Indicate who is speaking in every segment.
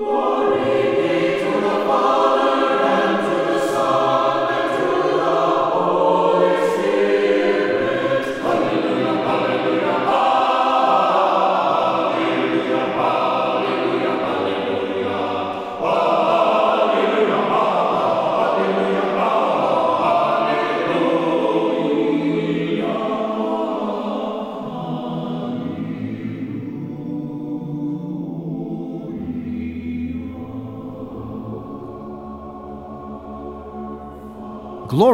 Speaker 1: Glory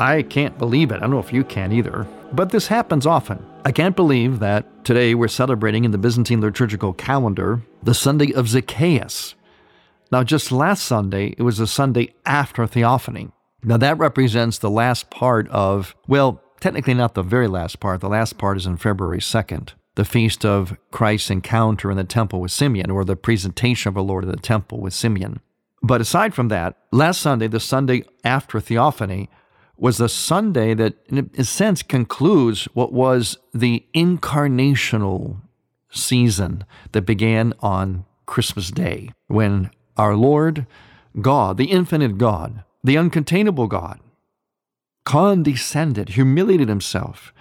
Speaker 1: I can't believe it. I don't know if you can either. But this happens often. I can't believe that today we're celebrating in the Byzantine liturgical calendar the Sunday of Zacchaeus. Now, just last Sunday, it was the Sunday after Theophany. Now, that represents the last part of, well, technically not the very last part. The last part is in February 2nd, the feast of Christ's encounter in the temple with Simeon, or the presentation of the Lord in the temple with Simeon. But aside from that, last Sunday, the Sunday after Theophany, was the Sunday that, in a sense, concludes what was the incarnational season that began on Christmas Day, when our Lord God, the infinite God, the uncontainable God, condescended, humiliated himself,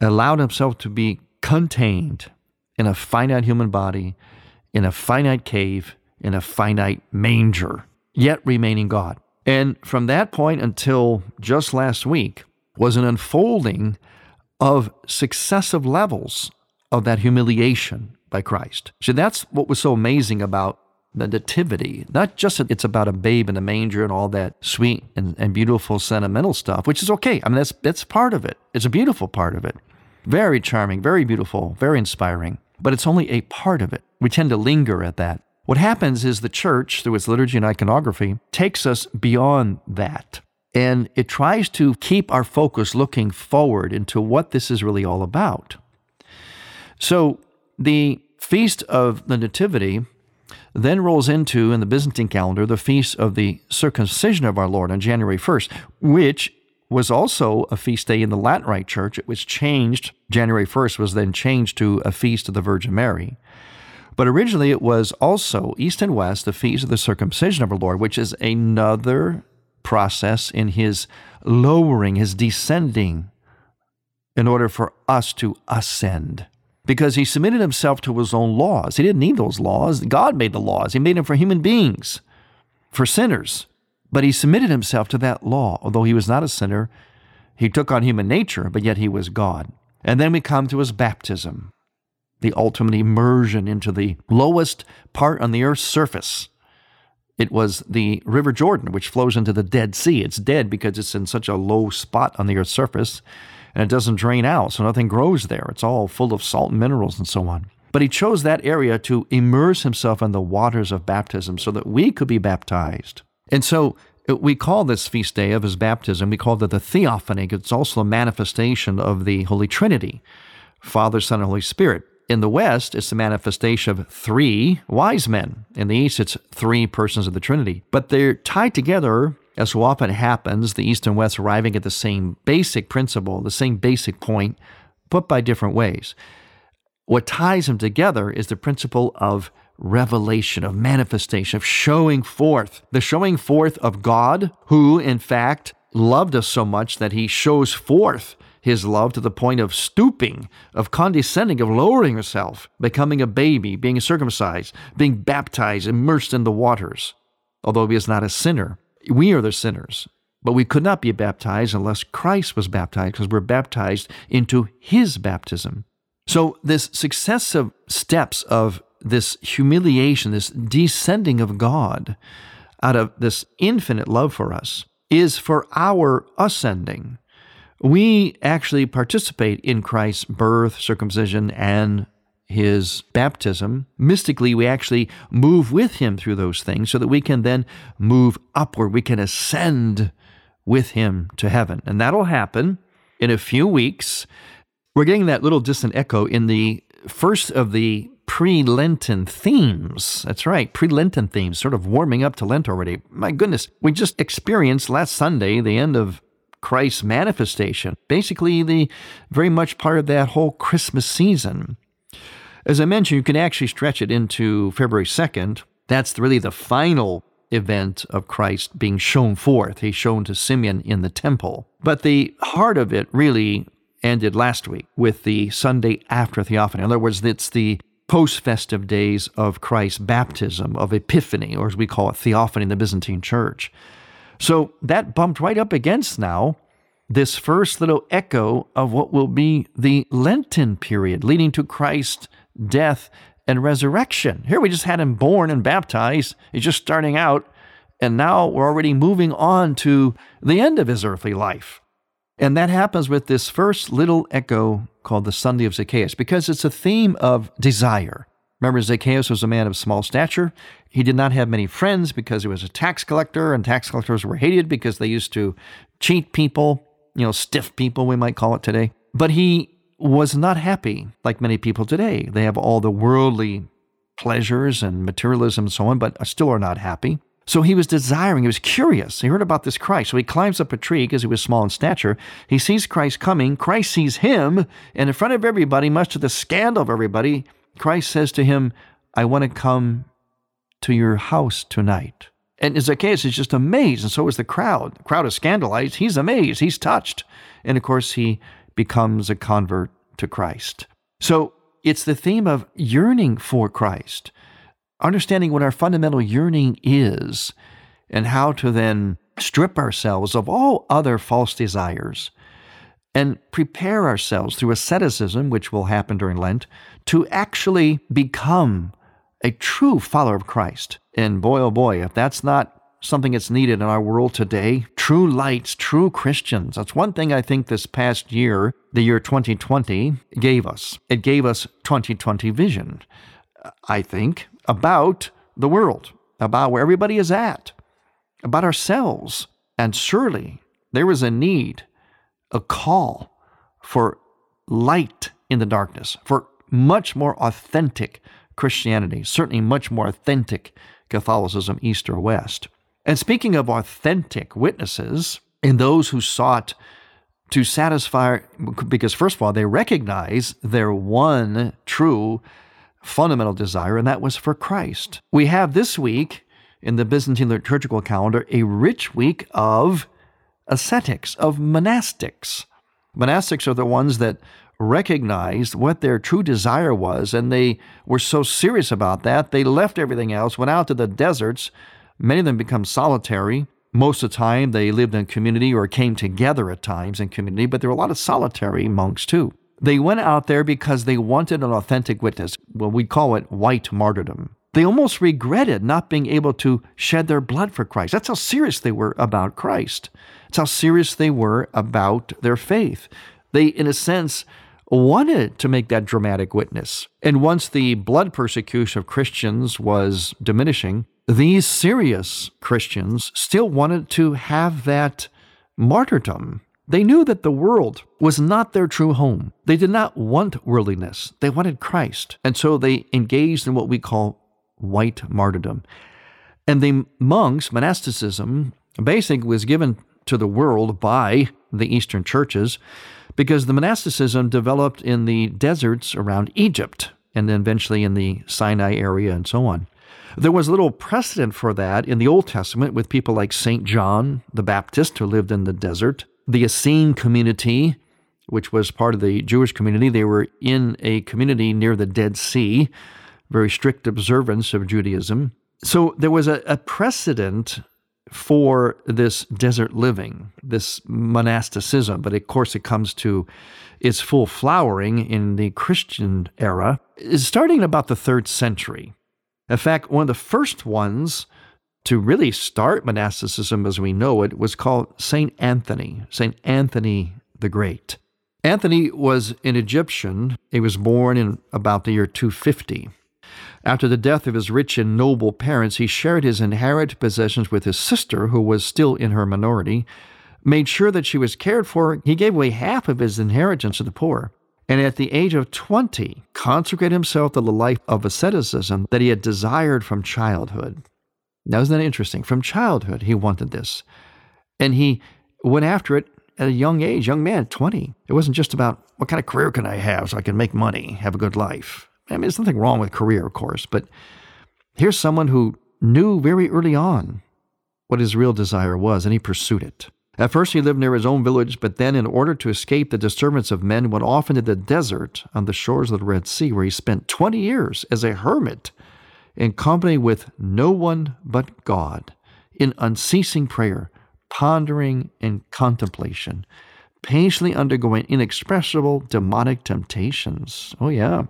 Speaker 1: allowed himself to be contained in a finite human body, in a finite cave, in a finite manger, yet remaining God. And from that point until just last week was an unfolding of successive levels of that humiliation by Christ. So that's what was so amazing about the nativity. Not just that it's about a babe in a manger and all that sweet and, and beautiful sentimental stuff, which is okay. I mean, that's, that's part of it. It's a beautiful part of it. Very charming, very beautiful, very inspiring. But it's only a part of it. We tend to linger at that. What happens is the church, through its liturgy and iconography, takes us beyond that. And it tries to keep our focus looking forward into what this is really all about. So the Feast of the Nativity then rolls into, in the Byzantine calendar, the feast of the circumcision of our Lord on January 1st, which was also a feast day in the Latin Rite Church. It was changed, January 1st was then changed to a feast of the Virgin Mary. But originally it was also East and West, the feast of the circumcision of our Lord, which is another process in his lowering, his descending, in order for us to ascend because he submitted himself to his own laws. He didn't need those laws. God made the laws, He made them for human beings, for sinners. But he submitted himself to that law. Although he was not a sinner, he took on human nature, but yet he was God. And then we come to his baptism, the ultimate immersion into the lowest part on the earth's surface. It was the River Jordan, which flows into the Dead Sea. It's dead because it's in such a low spot on the earth's surface and it doesn't drain out, so nothing grows there. It's all full of salt and minerals and so on. But he chose that area to immerse himself in the waters of baptism so that we could be baptized. And so uh, we call this feast day of his baptism, we call it the Theophany. It's also a manifestation of the Holy Trinity Father, Son, and Holy Spirit. In the West, it's the manifestation of three wise men. In the East, it's three persons of the Trinity. But they're tied together as so often happens, the East and West arriving at the same basic principle, the same basic point, put by different ways. What ties them together is the principle of revelation, of manifestation, of showing forth, the showing forth of God, who in fact loved us so much that he shows forth his love to the point of stooping, of condescending, of lowering herself, becoming a baby, being circumcised, being baptized, immersed in the waters. Although he is not a sinner, we are the sinners. But we could not be baptized unless Christ was baptized because we're baptized into his baptism. So, this successive steps of this humiliation, this descending of God out of this infinite love for us, is for our ascending. We actually participate in Christ's birth, circumcision, and his baptism. Mystically, we actually move with him through those things so that we can then move upward. We can ascend with him to heaven. And that'll happen in a few weeks. We're getting that little distant echo in the first of the pre Lenten themes. That's right, pre Lenten themes, sort of warming up to Lent already. My goodness, we just experienced last Sunday the end of Christ's manifestation, basically, the very much part of that whole Christmas season. As I mentioned, you can actually stretch it into February 2nd. That's really the final event of Christ being shown forth. He's shown to Simeon in the temple. But the heart of it really ended last week with the Sunday after Theophany. In other words, it's the post festive days of Christ's baptism, of Epiphany, or as we call it, Theophany in the Byzantine Church. So that bumped right up against now this first little echo of what will be the Lenten period leading to Christ's death and resurrection. Here we just had him born and baptized. He's just starting out, and now we're already moving on to the end of his earthly life. And that happens with this first little echo called the Sunday of Zacchaeus because it's a theme of desire. Remember, Zacchaeus was a man of small stature. He did not have many friends because he was a tax collector, and tax collectors were hated because they used to cheat people, you know, stiff people, we might call it today. But he was not happy like many people today. They have all the worldly pleasures and materialism and so on, but still are not happy. So he was desiring, he was curious. He heard about this Christ. So he climbs up a tree because he was small in stature. He sees Christ coming. Christ sees him. And in front of everybody, much to the scandal of everybody, Christ says to him, I want to come to your house tonight. And Zacchaeus is just amazed, and so is the crowd. The crowd is scandalized. He's amazed. He's touched. And of course, he becomes a convert to Christ. So it's the theme of yearning for Christ understanding what our fundamental yearning is and how to then strip ourselves of all other false desires and prepare ourselves through asceticism, which will happen during Lent, to actually become a true follower of Christ. And boy, oh boy, if that's not something that's needed in our world today, true lights, true Christians. That's one thing I think this past year, the year 2020, gave us. It gave us 2020 vision, I think, about the world, about where everybody is at, about ourselves. And surely there is a need, a call for light in the darkness, for much more authentic Christianity, certainly much more authentic Catholicism, East or West. And speaking of authentic witnesses, and those who sought to satisfy, because first of all, they recognize their one true fundamental desire, and that was for Christ. We have this week in the Byzantine liturgical calendar a rich week of ascetics, of monastics. Monastics are the ones that recognized what their true desire was, and they were so serious about that, they left everything else, went out to the deserts. Many of them become solitary. Most of the time, they lived in community or came together at times in community, but there were a lot of solitary monks too. They went out there because they wanted an authentic witness. Well, we call it white martyrdom. They almost regretted not being able to shed their blood for Christ. That's how serious they were about Christ. That's how serious they were about their faith. They, in a sense, wanted to make that dramatic witness. And once the blood persecution of Christians was diminishing, these serious Christians still wanted to have that martyrdom. They knew that the world was not their true home. They did not want worldliness, they wanted Christ. And so they engaged in what we call white martyrdom. And the monks, monasticism, basically was given to the world by the Eastern churches because the monasticism developed in the deserts around Egypt and then eventually in the Sinai area and so on. There was little precedent for that in the Old Testament with people like St. John the Baptist, who lived in the desert, the Essene community which was part of the Jewish community. They were in a community near the Dead Sea, very strict observance of Judaism. So there was a, a precedent for this desert living, this monasticism, but of course it comes to its full flowering in the Christian era, is starting about the third century. In fact, one of the first ones to really start monasticism as we know it was called St. Anthony, St. Anthony the Great. Anthony was an Egyptian. He was born in about the year 250. After the death of his rich and noble parents, he shared his inherited possessions with his sister, who was still in her minority, made sure that she was cared for. He gave away half of his inheritance to the poor. And at the age of 20, consecrated himself to the life of asceticism that he had desired from childhood. Now, isn't that interesting? From childhood, he wanted this. And he went after it at a young age, young man, 20. It wasn't just about what kind of career can I have so I can make money, have a good life. I mean, there's nothing wrong with career, of course, but here's someone who knew very early on what his real desire was, and he pursued it. At first, he lived near his own village, but then, in order to escape the disturbance of men, went off into the desert on the shores of the Red Sea, where he spent 20 years as a hermit in company with no one but God, in unceasing prayer, pondering and contemplation, patiently undergoing inexpressible demonic temptations. Oh, yeah.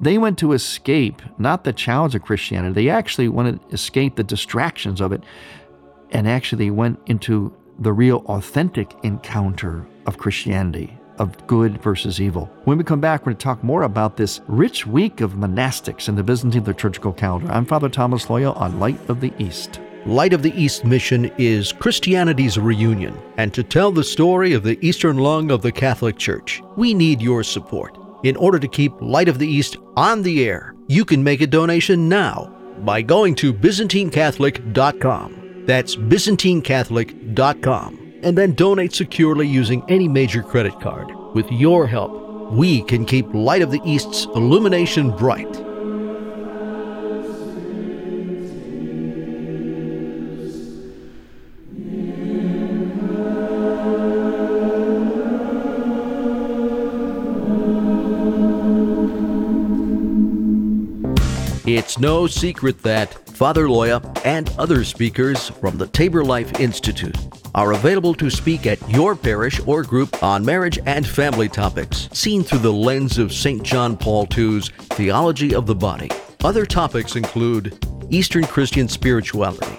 Speaker 1: They went to escape not the challenge of Christianity, they actually wanted to escape the distractions of it, and actually went into the real authentic encounter of Christianity, of good versus evil. When we come back, we're going to talk more about this rich week of monastics in the Byzantine liturgical calendar. I'm Father Thomas Loya on Light of the East.
Speaker 2: Light of the East mission is Christianity's reunion, and to tell the story of the Eastern lung of the Catholic Church, we need your support. In order to keep Light of the East on the air, you can make a donation now by going to ByzantineCatholic.com. That's ByzantineCatholic.com. And then donate securely using any major credit card. With your help, we can keep Light of the East's illumination bright. No secret that Father Loya and other speakers from the Tabor Life Institute are available to speak at your parish or group on marriage and family topics, seen through the lens of St. John Paul II's Theology of the Body. Other topics include Eastern Christian spirituality,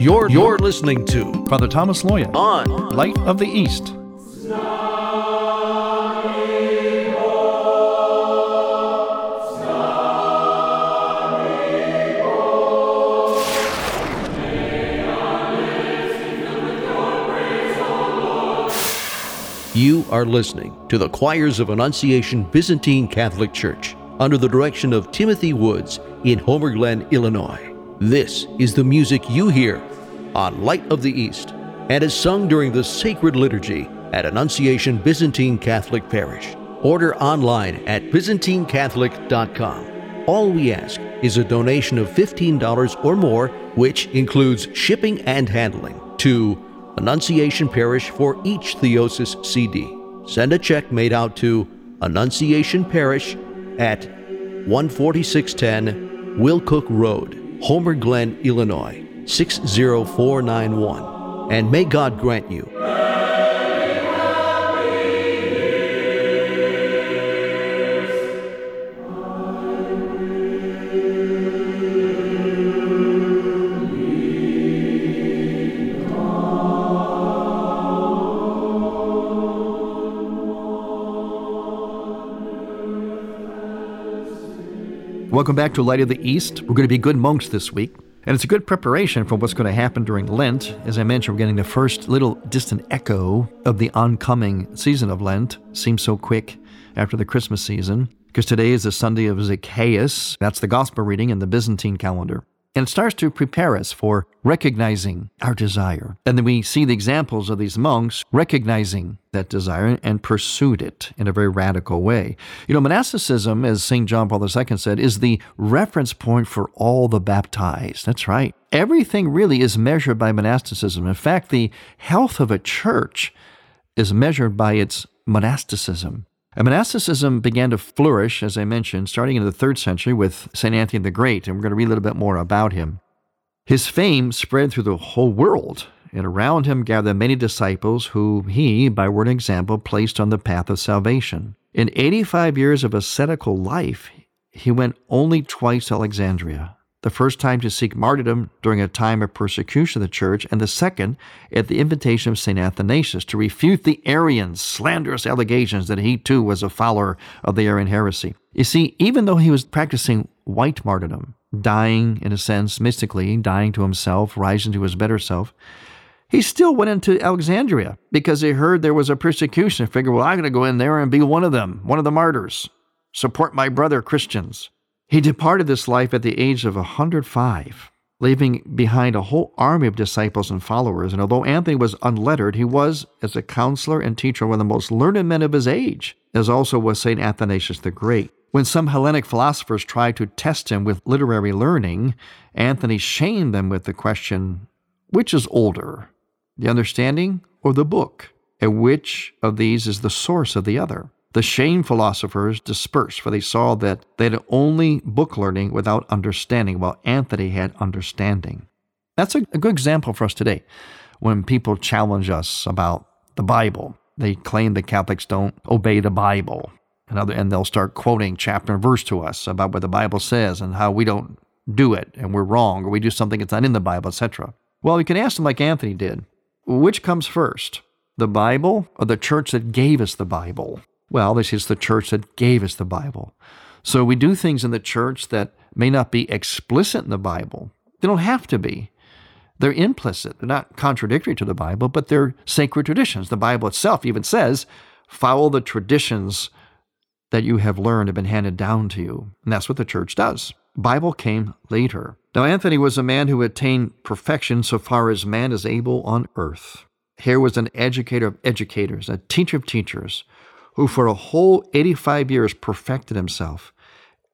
Speaker 2: You're, you're listening to
Speaker 1: Father Thomas Loya
Speaker 2: On
Speaker 1: Light of the East.
Speaker 2: You are listening to the Choirs of Annunciation Byzantine Catholic Church under the direction of Timothy Woods in Homer Glen, Illinois. This is the music you hear on Light of the East and is sung during the sacred liturgy at Annunciation Byzantine Catholic Parish. Order online at ByzantineCatholic.com. All we ask is a donation of $15 or more, which includes shipping and handling, to Annunciation Parish for each Theosis CD. Send a check made out to Annunciation Parish at 14610 Willcook Road, Homer Glen, Illinois 60491. And may God grant you
Speaker 1: Welcome back to Light of the East. We're going to be good monks this week. And it's a good preparation for what's going to happen during Lent. As I mentioned, we're getting the first little distant echo of the oncoming season of Lent. Seems so quick after the Christmas season, because today is the Sunday of Zacchaeus. That's the gospel reading in the Byzantine calendar. And starts to prepare us for recognizing our desire. And then we see the examples of these monks recognizing that desire and pursued it in a very radical way. You know, monasticism, as St. John Paul II said, is the reference point for all the baptized. That's right. Everything really is measured by monasticism. In fact, the health of a church is measured by its monasticism. And monasticism began to flourish, as I mentioned, starting in the third century with St. Anthony the Great, and we're going to read a little bit more about him. His fame spread through the whole world, and around him gathered many disciples who he, by word and example, placed on the path of salvation. In 85 years of ascetical life, he went only twice to Alexandria the first time to seek martyrdom during a time of persecution of the church, and the second at the invitation of St. Athanasius to refute the Arians' slanderous allegations that he too was a follower of the Arian heresy. You see, even though he was practicing white martyrdom, dying in a sense mystically, dying to himself, rising to his better self, he still went into Alexandria because he heard there was a persecution. He figured, well, I'm going to go in there and be one of them, one of the martyrs, support my brother Christians. He departed this life at the age of 105, leaving behind a whole army of disciples and followers. And although Anthony was unlettered, he was, as a counselor and teacher, one of the most learned men of his age, as also was St. Athanasius the Great. When some Hellenic philosophers tried to test him with literary learning, Anthony shamed them with the question which is older, the understanding or the book? And which of these is the source of the other? The shame philosophers dispersed, for they saw that they had only book learning without understanding, while Anthony had understanding. That's a, good example for us today. When people challenge us about the Bible, they claim the Catholics don't obey the Bible. And they'll start quoting chapter and verse to us about what the Bible says and how we don't do it and we're wrong or we do something that's not in the Bible, etc. Well, you can ask them like Anthony did which comes first, the Bible or the church that gave us the Bible? Well, this is the church that gave us the Bible. So we do things in the church that may not be explicit in the Bible. They don't have to be. They're implicit. They're not contradictory to the Bible, but they're sacred traditions. The Bible itself even says, follow the traditions that you have learned have been handed down to you. And that's what the church does. Bible came later. Now, Anthony was a man who attained perfection so far as man is able on earth. Here was an educator of educators, a teacher of teachers, who for a whole 85 years perfected himself,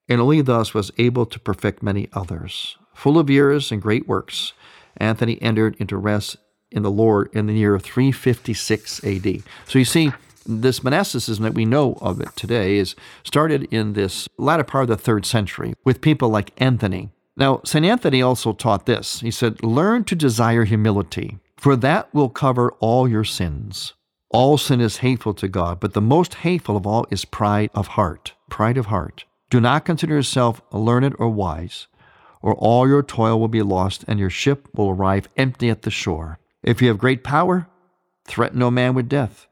Speaker 1: and only thus was able to perfect many others. Full of years and great works, Anthony entered into rest in the Lord in the year 356 AD. So you see, this monasticism that we know of it today is started in this latter part of the third century with people like Anthony. Now, St. Anthony also taught this. He said, Learn to desire humility, for that will cover all your sins. All sin is hateful to God, but the most hateful of all is pride of heart. Pride of heart. Do not consider yourself learned or wise, or all your toil will be lost, and your ship will arrive empty at the shore. If you have great power, threaten no man with death,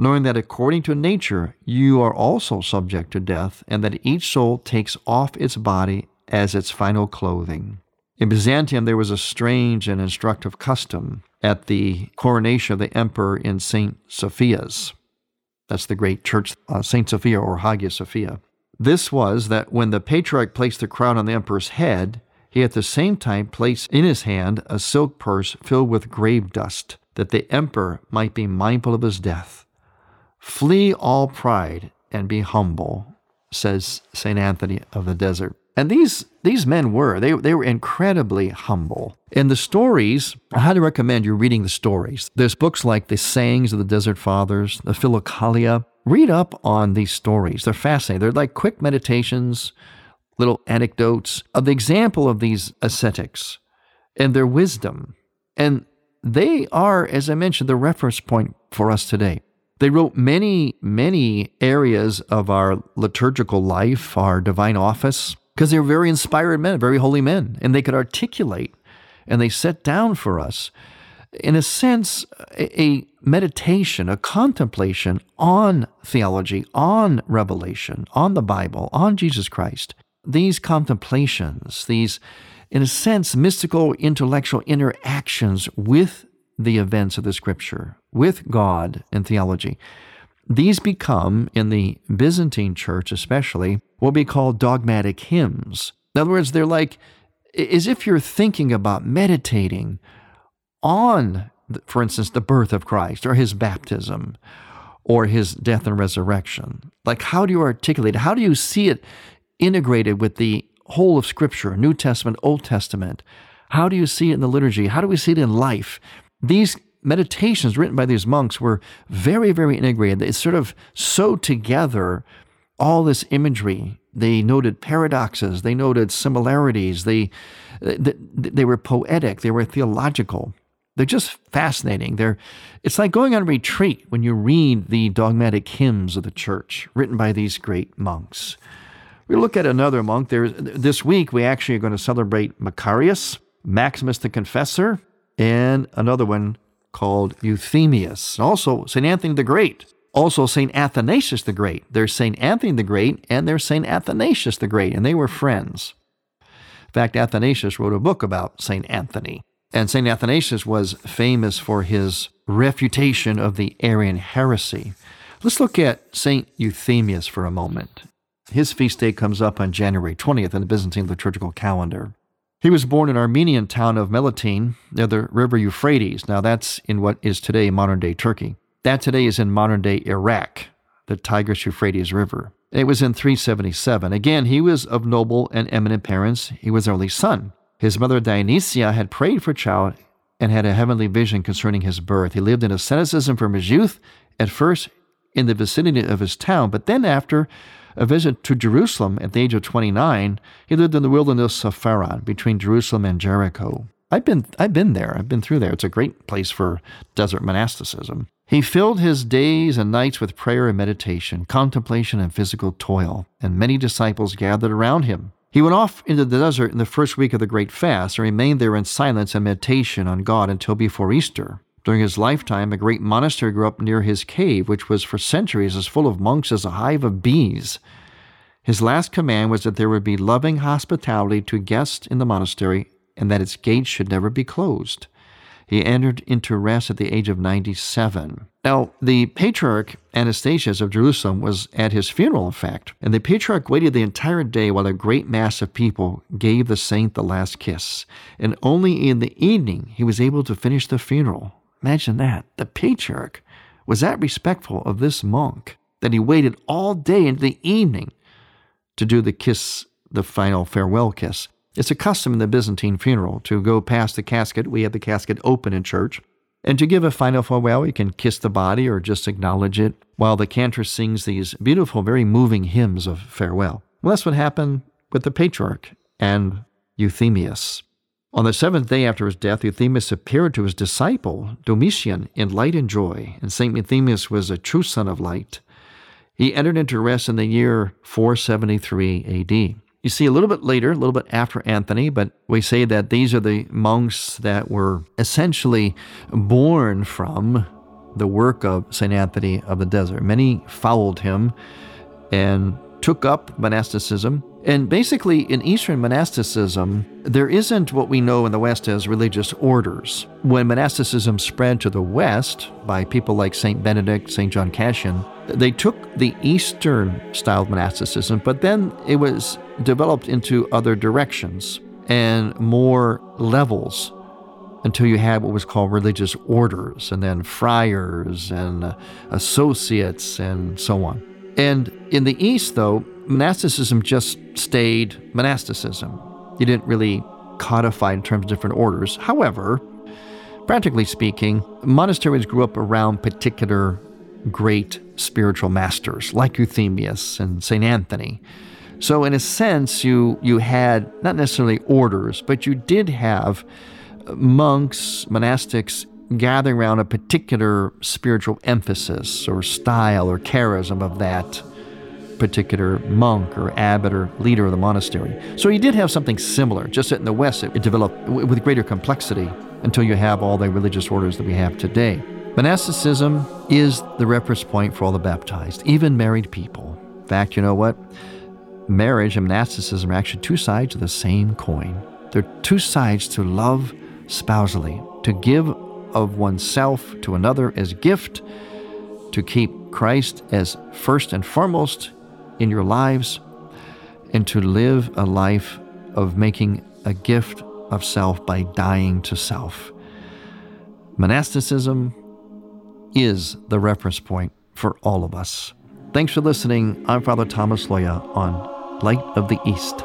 Speaker 1: knowing that according to nature you are also subject to death, and that each soul takes off its body as its final clothing. In Byzantium, there was a strange and instructive custom at the coronation of the emperor in St. Sophia's. That's the great church, uh, St. Sophia or Hagia Sophia. This was that when the patriarch placed the crown on the emperor's head, he at the same time placed in his hand a silk purse filled with grave dust, that the emperor might be mindful of his death. Flee all pride and be humble, says St. Anthony of the Desert. And these these men were they they were incredibly humble. And the stories, I highly recommend you reading the stories. There's books like the Sayings of the Desert Fathers, the Philokalia. Read up on these stories. They're fascinating. They're like quick meditations, little anecdotes of the example of these ascetics and their wisdom. And they are, as I mentioned, the reference point for us today. They wrote many, many areas of our liturgical life, our divine office, because they were very inspired men, very holy men, and they could articulate and they set down for us, in a sense, a, a meditation, a contemplation on theology, on revelation, on the Bible, on Jesus Christ. These contemplations, these in a sense, mystical intellectual interactions with the events of the scripture, with God and theology. These become, in the Byzantine church especially, what we call dogmatic hymns. In other words, they're like as if you're thinking about meditating on, for instance, the birth of Christ or his baptism or his death and resurrection. Like, how do you articulate it? How do you see it integrated with the whole of Scripture, New Testament, Old Testament? How do you see it in the liturgy? How do we see it in life? These meditations written by these monks were very, very integrated. They sort of sewed together all this imagery. They noted paradoxes, they noted similarities, they, they, they were poetic, they were theological. They're just fascinating. They're, it's like going on retreat when you read the dogmatic hymns of the church written by these great monks. We look at another monk. There, this week, we actually are going to celebrate Macarius, Maximus the Confessor, and another one called Euthymius. Also, St. Anthony the Great. Also, St. Athanasius the Great. There's St. Anthony the Great and there's St. Athanasius the Great, and they were friends. In fact, Athanasius wrote a book about St. Anthony. And St. Athanasius was famous for his refutation of the Arian heresy. Let's look at St. Euthymius for a moment. His feast day comes up on January 20th in the Byzantine liturgical calendar. He was born in Armenian town of Melitene near the river Euphrates. Now that's in what is today modern day Turkey. That today is in modern day Iraq, the Tigris Euphrates River. It was in 377. Again, he was of noble and eminent parents. He was their only son. His mother Dionysia had prayed for child and had a heavenly vision concerning his birth. He lived in asceticism from his youth, at first in the vicinity of his town, but then after a visit to Jerusalem at the age of 29, he lived in the wilderness of Faran between Jerusalem and Jericho. I've been, I've been there. I've been through there. It's a great place for desert monasticism. He filled his days and nights with prayer and meditation, contemplation and physical toil, and many disciples gathered around him. He went off into the desert in the first week of the Great Fast and remained there in silence and meditation on God until before Easter. During his lifetime, a great monastery grew up near his cave, which was for centuries as full of monks as a hive of bees. His last command was that there would be loving hospitality to guests in the monastery and that its gates should never be closed. He entered into rest at the age of 97. Now, the Patriarch Anastasius of Jerusalem was at his funeral, in fact, and the Patriarch waited the entire day while a great mass of people gave the saint the last kiss. And only in the evening he was able to finish the funeral. Imagine that. The Patriarch was that respectful of this monk that he waited all day into the evening to do the kiss, the final farewell kiss. It's a custom in the Byzantine funeral to go past the casket. We have the casket open in church. And to give a final farewell, you can kiss the body or just acknowledge it while the cantor sings these beautiful, very moving hymns of farewell. Well, that's what happened with the patriarch and Euthymius. On the seventh day after his death, Euthymius appeared to his disciple, Domitian, in light and joy, and St. Euthymius was a true son of light. He entered into rest in the year 473 AD. You see, a little bit later, a little bit after Anthony, but we say that these are the monks that were essentially born from the work of St. Anthony of the Desert. Many followed him and took up monasticism. And basically, in Eastern monasticism, there isn't what we know in the West as religious orders. When monasticism spread to the West by people like St. Benedict, St. John Cassian, they took the Eastern style of monasticism, but then it was developed into other directions and more levels until you had what was called religious orders, and then friars and associates and so on. And in the East, though, monasticism just stayed monasticism. You didn't really codify in terms of different orders. However, practically speaking, monasteries grew up around particular great spiritual masters like Euthymius and St. Anthony. So, in a sense, you, you had not necessarily orders, but you did have monks, monastics gathering around a particular spiritual emphasis or style or charism of that particular monk or abbot or leader of the monastery. So you did have something similar, just that in the West it, developed with greater complexity until you have all the religious orders that we have today. Monasticism is the reference point for all the baptized, even married people. In fact, you know what? Marriage and monasticism are actually two sides of the same coin. They're two sides to love spousally to give of oneself to another as gift, to keep Christ as first and foremost in your lives, and to live a life of making a gift of self by dying to self. Monasticism is the reference point for all of us. Thanks for listening. I'm Father Thomas Loya on Light of the East.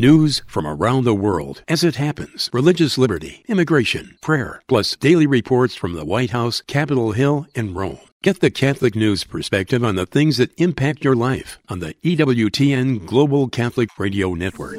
Speaker 3: News from around the world as it happens, religious liberty, immigration, prayer, plus daily reports from the White House, Capitol Hill, and Rome. Get the Catholic News perspective on the things that impact your life on the EWTN Global Catholic Radio Network.